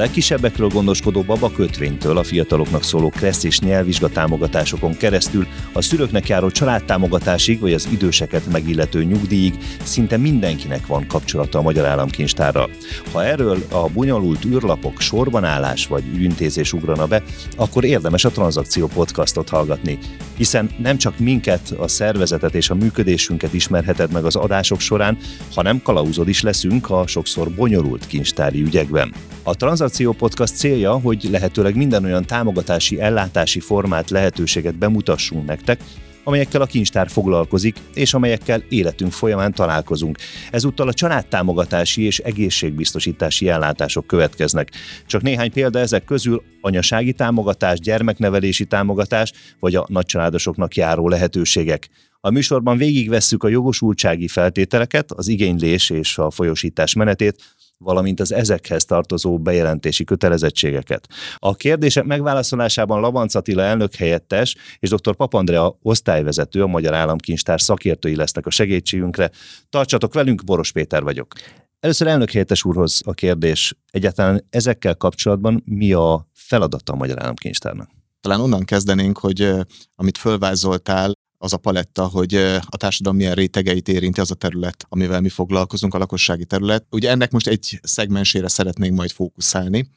legkisebbekről gondoskodó baba kötvénytől a fiataloknak szóló kressz és nyelvvizsga támogatásokon keresztül a szülőknek járó családtámogatásig vagy az időseket megillető nyugdíjig szinte mindenkinek van kapcsolata a Magyar Államkincstárral. Ha erről a bonyolult űrlapok sorbanállás vagy ügyintézés ugrana be, akkor érdemes a Tranzakció podcastot hallgatni, hiszen nem csak minket, a szervezetet és a működésünket ismerheted meg az adások során, hanem kalauzod is leszünk a sokszor bonyolult kincstári ügyekben. A Tranzakció Podcast célja, hogy lehetőleg minden olyan támogatási, ellátási formát, lehetőséget bemutassunk nektek, amelyekkel a kincstár foglalkozik, és amelyekkel életünk folyamán találkozunk. Ezúttal a családtámogatási és egészségbiztosítási ellátások következnek. Csak néhány példa ezek közül anyasági támogatás, gyermeknevelési támogatás, vagy a nagycsaládosoknak járó lehetőségek. A műsorban végigvesszük a jogosultsági feltételeket, az igénylés és a folyosítás menetét, valamint az ezekhez tartozó bejelentési kötelezettségeket. A kérdések megválaszolásában Labanc Attila elnök helyettes és dr. Papandrea osztályvezető, a Magyar Államkincstár szakértői lesznek a segítségünkre. Tartsatok velünk, Boros Péter vagyok. Először elnök helyettes úrhoz a kérdés, egyáltalán ezekkel kapcsolatban mi a feladata a Magyar Államkincstárnak? Talán onnan kezdenénk, hogy amit fölvázoltál, az a paletta, hogy a társadalom milyen rétegeit érinti az a terület, amivel mi foglalkozunk, a lakossági terület. Ugye ennek most egy szegmensére szeretnénk majd fókuszálni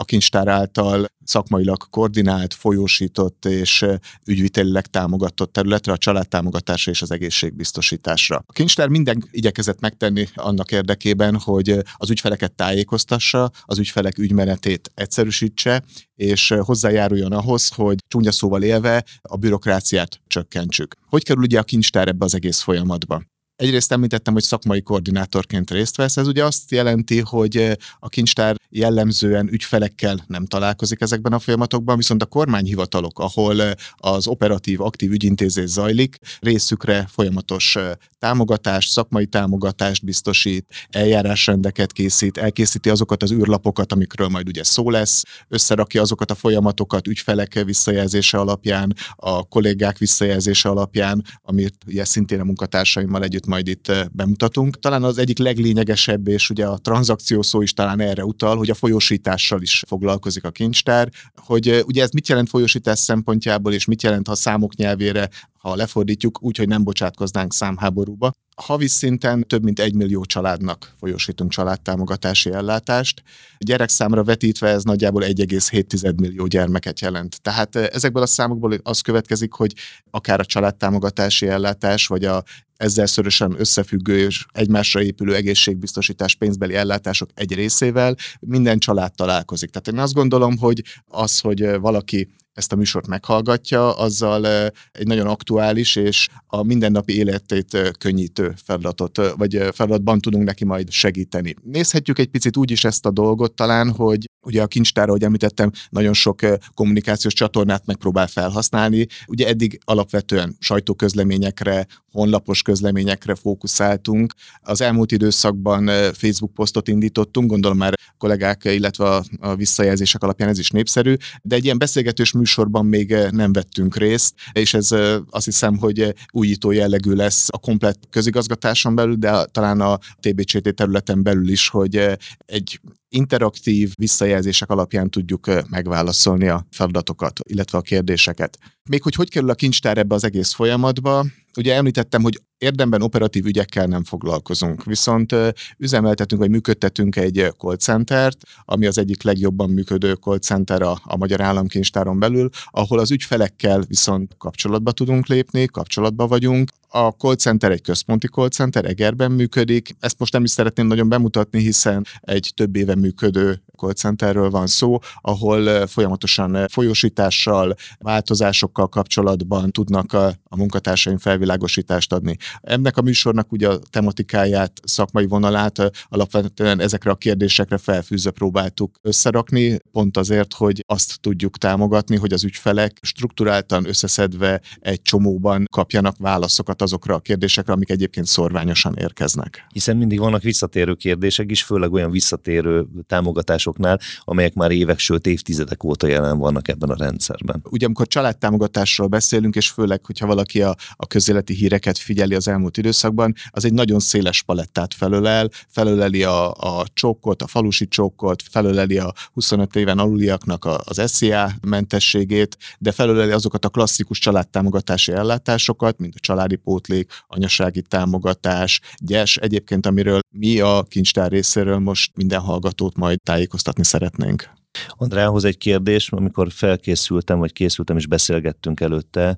a kincstár által szakmailag koordinált, folyósított és ügyvitelileg támogatott területre, a családtámogatásra és az egészségbiztosításra. A kincstár minden igyekezett megtenni annak érdekében, hogy az ügyfeleket tájékoztassa, az ügyfelek ügymenetét egyszerűsítse, és hozzájáruljon ahhoz, hogy csúnya szóval élve a bürokráciát csökkentsük. Hogy kerül ugye a kincstár ebbe az egész folyamatba? Egyrészt említettem, hogy szakmai koordinátorként részt vesz. Ez ugye azt jelenti, hogy a kincstár jellemzően ügyfelekkel nem találkozik ezekben a folyamatokban, viszont a kormányhivatalok, ahol eh, az operatív, aktív ügyintézés zajlik, részükre folyamatos eh, támogatást, szakmai támogatást biztosít, eljárásrendeket készít, elkészíti azokat az űrlapokat, amikről majd ugye szó lesz, összerakja azokat a folyamatokat ügyfelek visszajelzése alapján, a kollégák visszajelzése alapján, amit ugye szintén a munkatársaimmal együtt majd itt bemutatunk. Talán az egyik leglényegesebb, és ugye a tranzakció szó is talán erre utal, hogy a folyósítással is foglalkozik a kincstár, hogy ugye ez mit jelent folyósítás szempontjából, és mit jelent, ha számok nyelvére ha lefordítjuk, úgy, hogy nem bocsátkoznánk számháborúba. Havi szinten több mint egy millió családnak folyósítunk családtámogatási ellátást. Gyerekszámra vetítve ez nagyjából 1,7 millió gyermeket jelent. Tehát ezekből a számokból az következik, hogy akár a családtámogatási ellátás, vagy a ezzel szorosan összefüggő és egymásra épülő egészségbiztosítás pénzbeli ellátások egy részével minden család találkozik. Tehát én azt gondolom, hogy az, hogy valaki ezt a műsort meghallgatja, azzal egy nagyon aktuális és a mindennapi életét könnyítő feladatot, vagy feladatban tudunk neki majd segíteni. Nézhetjük egy picit úgy is ezt a dolgot talán, hogy Ugye a kincstár, ahogy említettem, nagyon sok kommunikációs csatornát megpróbál felhasználni. Ugye eddig alapvetően sajtóközleményekre, honlapos közleményekre fókuszáltunk. Az elmúlt időszakban Facebook posztot indítottunk, gondolom már kollégák, illetve a visszajelzések alapján ez is népszerű, de egy ilyen beszélgetős műsorban még nem vettünk részt, és ez azt hiszem, hogy újító jellegű lesz a komplet közigazgatáson belül, de talán a TBCT területen belül is, hogy egy interaktív visszajelzések alapján tudjuk megválaszolni a feladatokat, illetve a kérdéseket. Még hogy hogy kerül a kincstár ebbe az egész folyamatba, ugye említettem, hogy érdemben operatív ügyekkel nem foglalkozunk, viszont üzemeltetünk vagy működtetünk egy call centert, ami az egyik legjobban működő call center a, a Magyar Államkincstáron belül, ahol az ügyfelekkel viszont kapcsolatba tudunk lépni, kapcsolatba vagyunk. A call center egy központi call center, Egerben működik. Ezt most nem is szeretném nagyon bemutatni, hiszen egy több éve működő call centerről van szó, ahol folyamatosan folyósítással, változásokkal kapcsolatban tudnak a, a munkatársaim felvilágosítást adni. Ennek a műsornak ugye a tematikáját, szakmai vonalát alapvetően ezekre a kérdésekre felfűzve próbáltuk összerakni, pont azért, hogy azt tudjuk támogatni, hogy az ügyfelek strukturáltan összeszedve egy csomóban kapjanak válaszokat azokra a kérdésekre, amik egyébként szorványosan érkeznek. Hiszen mindig vannak visszatérő kérdések is, főleg olyan visszatérő támogatások támogatásoknál, amelyek már évek, sőt évtizedek óta jelen vannak ebben a rendszerben. Ugye amikor családtámogatásról beszélünk, és főleg, hogyha valaki a, a közéleti híreket figyeli az elmúlt időszakban, az egy nagyon széles palettát felölel, felöleli a, a csókot, a falusi csókot, felöleli a 25 éven aluliaknak az SZIA mentességét, de felöleli azokat a klasszikus családtámogatási ellátásokat, mint a családi pótlék, anyasági támogatás, gyes, egyébként amiről mi a kincstár részéről most minden hallgatót majd tájékoztatni szeretnénk. Andrához egy kérdés, amikor felkészültem, vagy készültem, és beszélgettünk előtte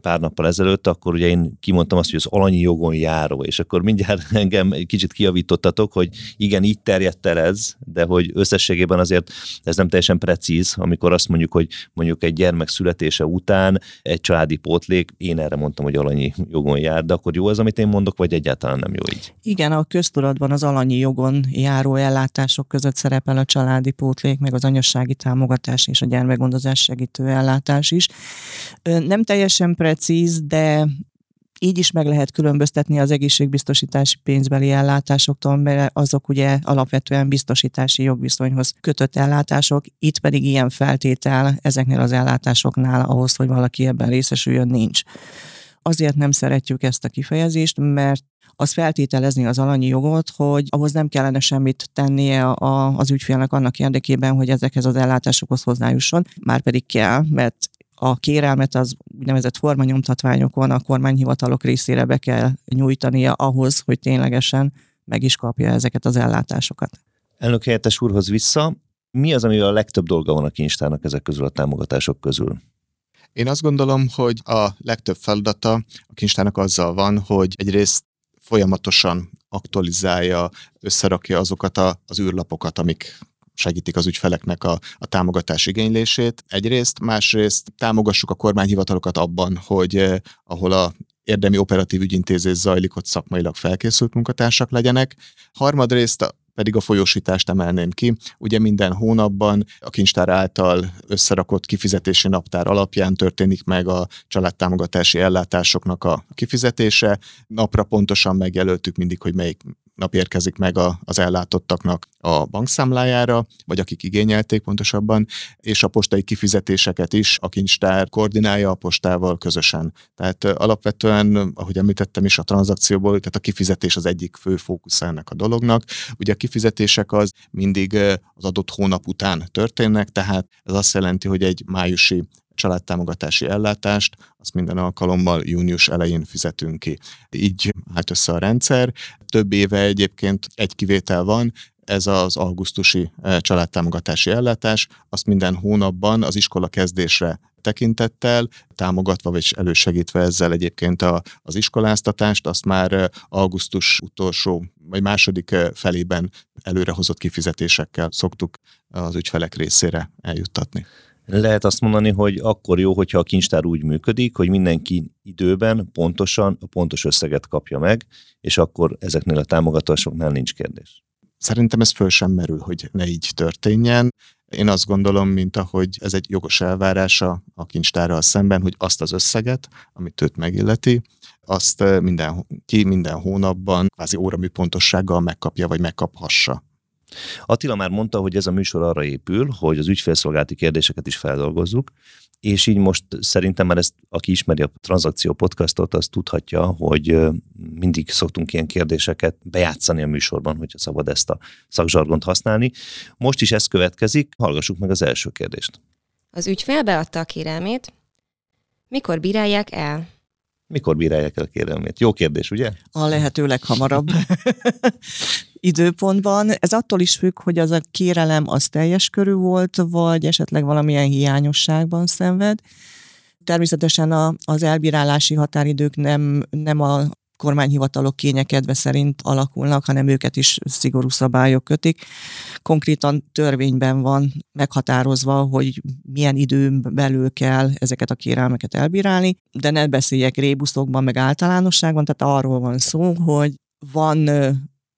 pár nappal ezelőtt, akkor ugye én kimondtam azt, hogy az alanyi jogon járó, és akkor mindjárt engem egy kicsit kiavítottatok, hogy igen, így terjedt el ez, de hogy összességében azért ez nem teljesen precíz, amikor azt mondjuk, hogy mondjuk egy gyermek születése után egy családi pótlék, én erre mondtam, hogy alanyi jogon jár, de akkor jó az, amit én mondok, vagy egyáltalán nem jó így? Igen, a köztudatban az alanyi jogon járó ellátások között szerepel a családi pótlék, meg az anyassági támogatás és a gyermekgondozás segítő ellátás is. Nem teljesen precíz, de így is meg lehet különböztetni az egészségbiztosítási pénzbeli ellátásoktól, mert azok ugye alapvetően biztosítási jogviszonyhoz kötött ellátások, itt pedig ilyen feltétel ezeknél az ellátásoknál ahhoz, hogy valaki ebben részesüljön, nincs. Azért nem szeretjük ezt a kifejezést, mert az feltételezni az alanyi jogot, hogy ahhoz nem kellene semmit tennie a, az ügyfélnek annak érdekében, hogy ezekhez az ellátásokhoz hozzájusson, már pedig kell, mert a kérelmet az úgynevezett formanyomtatványokon a kormányhivatalok részére be kell nyújtania ahhoz, hogy ténylegesen meg is kapja ezeket az ellátásokat. Elnök helyettes úrhoz vissza, mi az, amivel a legtöbb dolga van a kincstának ezek közül a támogatások közül? Én azt gondolom, hogy a legtöbb feladata a kincstárnak azzal van, hogy egyrészt folyamatosan aktualizálja, összerakja azokat a, az űrlapokat, amik segítik az ügyfeleknek a, a támogatás igénylését egyrészt, másrészt támogassuk a kormányhivatalokat abban, hogy eh, ahol a érdemi operatív ügyintézés zajlik, ott szakmailag felkészült munkatársak legyenek. Harmadrészt pedig a folyósítást emelném ki. Ugye minden hónapban a kincstár által összerakott kifizetési naptár alapján történik meg a családtámogatási ellátásoknak a kifizetése. Napra pontosan megjelöltük mindig, hogy melyik nap érkezik meg a, az ellátottaknak a bankszámlájára, vagy akik igényelték pontosabban, és a postai kifizetéseket is a kincstár koordinálja a postával közösen. Tehát alapvetően, ahogy említettem is a tranzakcióból, tehát a kifizetés az egyik fő fókusz ennek a dolognak. Ugye a kifizetések az mindig az adott hónap után történnek, tehát ez azt jelenti, hogy egy májusi családtámogatási ellátást, azt minden alkalommal június elején fizetünk ki. Így állt össze a rendszer. Több éve egyébként egy kivétel van, ez az augusztusi eh, családtámogatási ellátás, azt minden hónapban az iskola kezdésre tekintettel, támogatva vagy elősegítve ezzel egyébként a, az iskoláztatást, azt már eh, augusztus utolsó vagy második eh, felében előrehozott kifizetésekkel szoktuk az ügyfelek részére eljuttatni. Lehet azt mondani, hogy akkor jó, hogyha a kincstár úgy működik, hogy mindenki időben pontosan a pontos összeget kapja meg, és akkor ezeknél a támogatásoknál nincs kérdés. Szerintem ez föl sem merül, hogy ne így történjen. Én azt gondolom, mint ahogy ez egy jogos elvárása a kincstárral szemben, hogy azt az összeget, amit őt megilleti, azt minden, ki minden hónapban kvázi óramű pontossággal megkapja, vagy megkaphassa. Attila már mondta, hogy ez a műsor arra épül, hogy az ügyfélszolgálati kérdéseket is feldolgozzuk, és így most szerintem már ezt, aki ismeri a Tranzakció podcastot, az tudhatja, hogy mindig szoktunk ilyen kérdéseket bejátszani a műsorban, hogyha szabad ezt a szakzsargont használni. Most is ez következik, hallgassuk meg az első kérdést. Az ügyfél beadta a kérelmét, mikor bírálják el? Mikor bírálják el a kérelmét? Jó kérdés, ugye? A lehető leghamarabb időpontban. Ez attól is függ, hogy az a kérelem az teljes körű volt, vagy esetleg valamilyen hiányosságban szenved. Természetesen a, az elbírálási határidők nem, nem a kormányhivatalok kényekedve szerint alakulnak, hanem őket is szigorú szabályok kötik. Konkrétan törvényben van meghatározva, hogy milyen időn belül kell ezeket a kérelmeket elbírálni, de ne beszéljek rébuszokban, meg általánosságban, tehát arról van szó, hogy van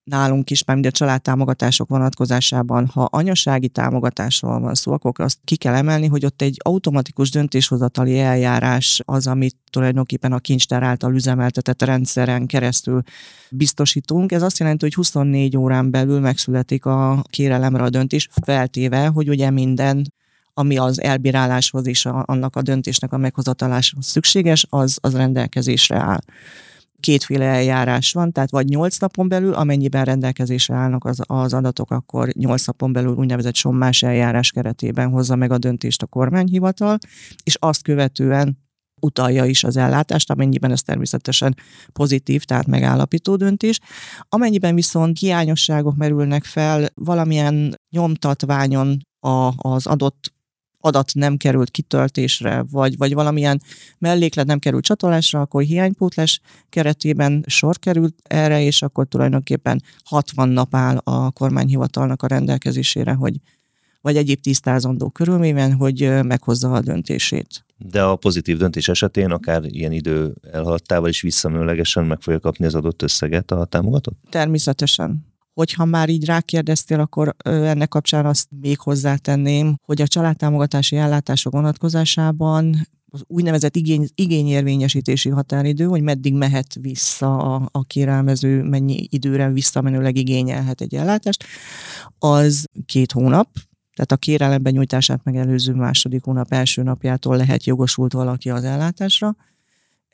nálunk is, már a családtámogatások vonatkozásában, ha anyasági támogatásról van szó, akkor azt ki kell emelni, hogy ott egy automatikus döntéshozatali eljárás az, amit tulajdonképpen a kincstár által üzemeltetett rendszeren keresztül biztosítunk. Ez azt jelenti, hogy 24 órán belül megszületik a kérelemre a döntés, feltéve, hogy ugye minden ami az elbíráláshoz és annak a döntésnek a meghozatalásához szükséges, az, az rendelkezésre áll kétféle eljárás van, tehát vagy 8 napon belül, amennyiben rendelkezésre állnak az, az adatok, akkor 8 napon belül úgynevezett sommás eljárás keretében hozza meg a döntést a kormányhivatal, és azt követően utalja is az ellátást, amennyiben ez természetesen pozitív, tehát megállapító döntés. Amennyiben viszont hiányosságok merülnek fel valamilyen nyomtatványon a, az adott adat nem került kitöltésre, vagy, vagy valamilyen melléklet nem került csatolásra, akkor hiánypótlás keretében sor került erre, és akkor tulajdonképpen 60 nap áll a kormányhivatalnak a rendelkezésére, hogy vagy egyéb tisztázandó körülményben, hogy meghozza a döntését. De a pozitív döntés esetén akár ilyen idő elhaladtával is visszamenőlegesen meg fogja kapni az adott összeget a támogatott? Természetesen hogyha már így rákérdeztél, akkor ennek kapcsán azt még hozzátenném, hogy a családtámogatási ellátások vonatkozásában az úgynevezett igény, igényérvényesítési határidő, hogy meddig mehet vissza a, a kérelmező, mennyi időre visszamenőleg igényelhet egy ellátást, az két hónap, tehát a kérelemben nyújtását megelőző második hónap első napjától lehet jogosult valaki az ellátásra,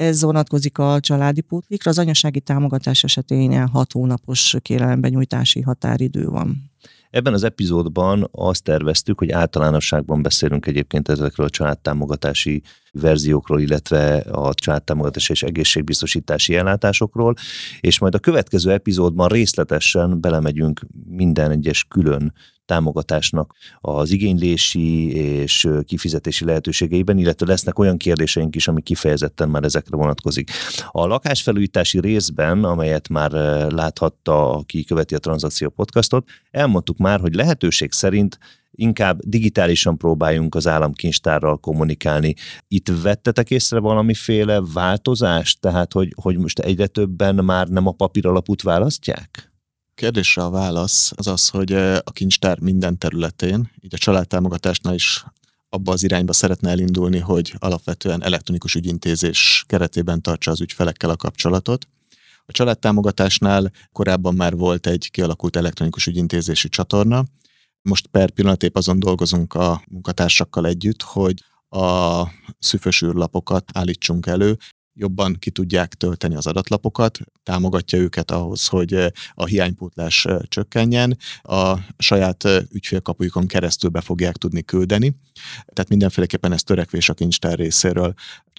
ez vonatkozik a családi pótlékra. Az anyasági támogatás esetén 6 hónapos kérelemben nyújtási határidő van. Ebben az epizódban azt terveztük, hogy általánosságban beszélünk egyébként ezekről a családtámogatási verziókról, illetve a családtámogatási és egészségbiztosítási ellátásokról, és majd a következő epizódban részletesen belemegyünk minden egyes külön támogatásnak az igénylési és kifizetési lehetőségeiben, illetve lesznek olyan kérdéseink is, ami kifejezetten már ezekre vonatkozik. A lakásfelújítási részben, amelyet már láthatta, aki követi a Tranzakció podcastot, elmondtuk már, hogy lehetőség szerint inkább digitálisan próbáljunk az államkincstárral kommunikálni. Itt vettetek észre valamiféle változást, tehát hogy, hogy most egyre többen már nem a papír alapút választják? Kérdésre a válasz az az, hogy a kincstár minden területén, így a családtámogatásnál is abba az irányba szeretne elindulni, hogy alapvetően elektronikus ügyintézés keretében tartsa az ügyfelekkel a kapcsolatot. A családtámogatásnál korábban már volt egy kialakult elektronikus ügyintézési csatorna, most per pillanat épp azon dolgozunk a munkatársakkal együtt, hogy a szüfös űrlapokat állítsunk elő, jobban ki tudják tölteni az adatlapokat, támogatja őket ahhoz, hogy eh, a hiánypótlás eh, csökkenjen, a saját eh, ügyfélkapujukon keresztül be fogják tudni küldeni. Tehát mindenféleképpen ez törekvés a kincstár részéről.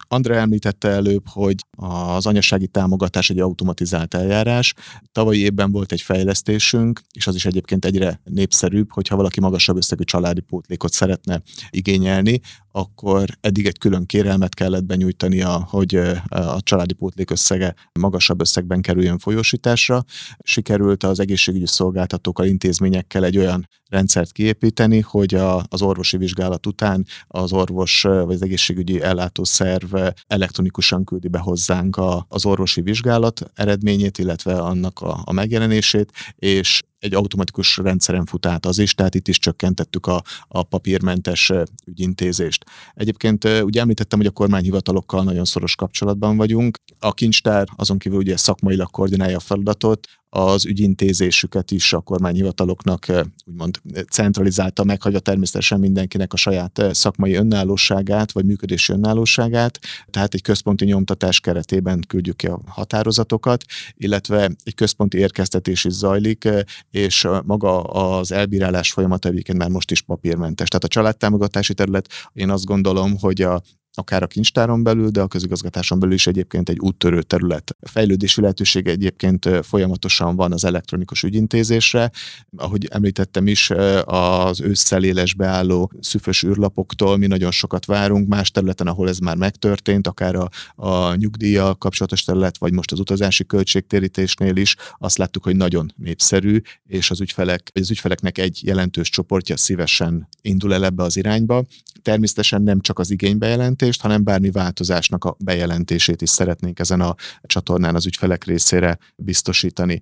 Andrea említette előbb, hogy az anyasági támogatás egy automatizált eljárás. Tavalyi évben volt egy fejlesztésünk, és az is egyébként egyre népszerűbb, hogyha valaki magasabb összegű családi pótlékot szeretne igényelni, akkor eddig egy külön kérelmet kellett benyújtania, hogy a családi pótlék összege magasabb összegben kerüljön folyósításra. Sikerült az egészségügyi szolgáltatókkal, intézményekkel egy olyan rendszert kiépíteni, hogy a, az orvosi vizsgálat után az orvos vagy az egészségügyi ellátószerv elektronikusan küldi be hozzánk a, az orvosi vizsgálat eredményét, illetve annak a, a megjelenését, és egy automatikus rendszeren fut át az is, tehát itt is csökkentettük a, a papírmentes ügyintézést. Egyébként ugye említettem, hogy a kormányhivatalokkal nagyon szoros kapcsolatban vagyunk. A kincstár azon kívül ugye szakmailag koordinálja a feladatot, az ügyintézésüket is a kormányhivataloknak eh, úgymond centralizálta, meghagyja természetesen mindenkinek a saját eh, szakmai önállóságát, vagy működési önállóságát, tehát egy központi nyomtatás keretében küldjük ki a határozatokat, illetve egy központi érkeztetés is zajlik, eh, és maga az elbírálás folyamata egyébként már most is papírmentes. Tehát a családtámogatási terület, én azt gondolom, hogy a akár a kincstáron belül, de a közigazgatáson belül is egyébként egy úttörő terület. A fejlődési lehetőség egyébként folyamatosan van az elektronikus ügyintézésre. Ahogy említettem is, az ősszel élesbe álló szüfös űrlapoktól mi nagyon sokat várunk, más területen, ahol ez már megtörtént, akár a, a nyugdíjjal kapcsolatos terület, vagy most az utazási költségtérítésnél is, azt láttuk, hogy nagyon népszerű, és az ügyfelek, az ügyfeleknek egy jelentős csoportja szívesen indul el ebbe az irányba. Természetesen nem csak az igénybejelent, bejelentést, hanem bármi változásnak a bejelentését is szeretnénk ezen a csatornán az ügyfelek részére biztosítani.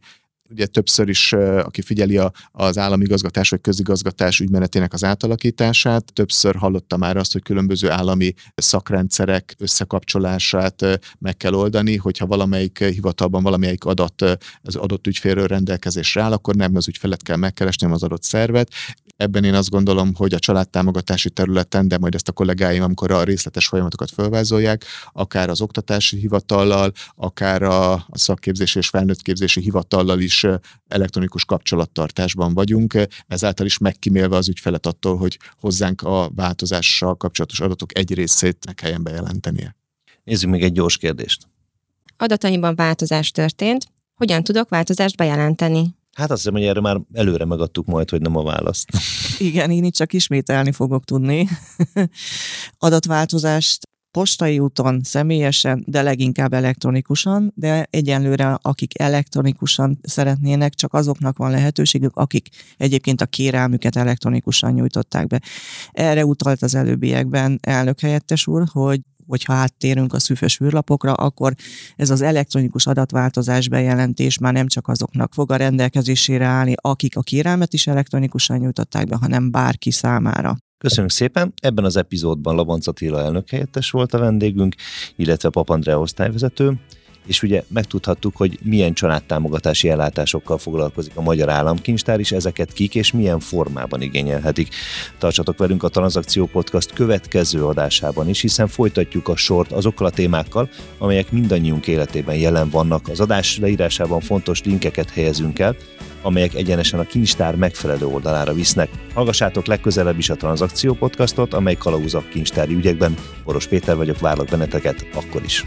ugye többször is, aki figyeli a, az államigazgatás vagy közigazgatás ügymenetének az átalakítását, többször hallotta már azt, hogy különböző állami szakrendszerek összekapcsolását meg kell oldani, hogyha valamelyik hivatalban valamelyik adat az adott ügyfélről rendelkezésre áll, akkor nem az ügyfelet kell megkeresni, hanem az adott szervet. Ebben én azt gondolom, hogy a családtámogatási területen, de majd ezt a kollégáim, amikor a részletes folyamatokat felvázolják, akár az oktatási hivatallal, akár a szakképzési és felnőttképzési hivatallal is elektronikus kapcsolattartásban vagyunk, ezáltal is megkímélve az ügyfelet attól, hogy hozzánk a változással kapcsolatos adatok egy részét ne kelljen bejelentenie. Nézzük még egy gyors kérdést. Adataimban változás történt. Hogyan tudok változást bejelenteni? Hát azt hiszem, hogy erre már előre megadtuk majd, hogy nem a választ. Igen, én itt csak ismételni fogok tudni. Adatváltozást postai úton, személyesen, de leginkább elektronikusan, de egyenlőre akik elektronikusan szeretnének, csak azoknak van lehetőségük, akik egyébként a kérelmüket elektronikusan nyújtották be. Erre utalt az előbbiekben elnök helyettes úr, hogy hogyha áttérünk a szűfös űrlapokra, akkor ez az elektronikus adatváltozás bejelentés már nem csak azoknak fog a rendelkezésére állni, akik a kérelmet is elektronikusan nyújtották be, hanem bárki számára. Köszönjük szépen! Ebben az epizódban Labanc Attila elnök helyettes volt a vendégünk, illetve Papandrea osztályvezető és ugye megtudhattuk, hogy milyen családtámogatási ellátásokkal foglalkozik a Magyar Államkincstár, és ezeket kik és milyen formában igényelhetik. Tartsatok velünk a Transzakció Podcast következő adásában is, hiszen folytatjuk a sort azokkal a témákkal, amelyek mindannyiunk életében jelen vannak. Az adás leírásában fontos linkeket helyezünk el, amelyek egyenesen a kincstár megfelelő oldalára visznek. Hallgassátok legközelebb is a Transzakció Podcastot, amely kalauzak kincstári ügyekben. Boros Péter vagyok, várlak benneteket akkor is.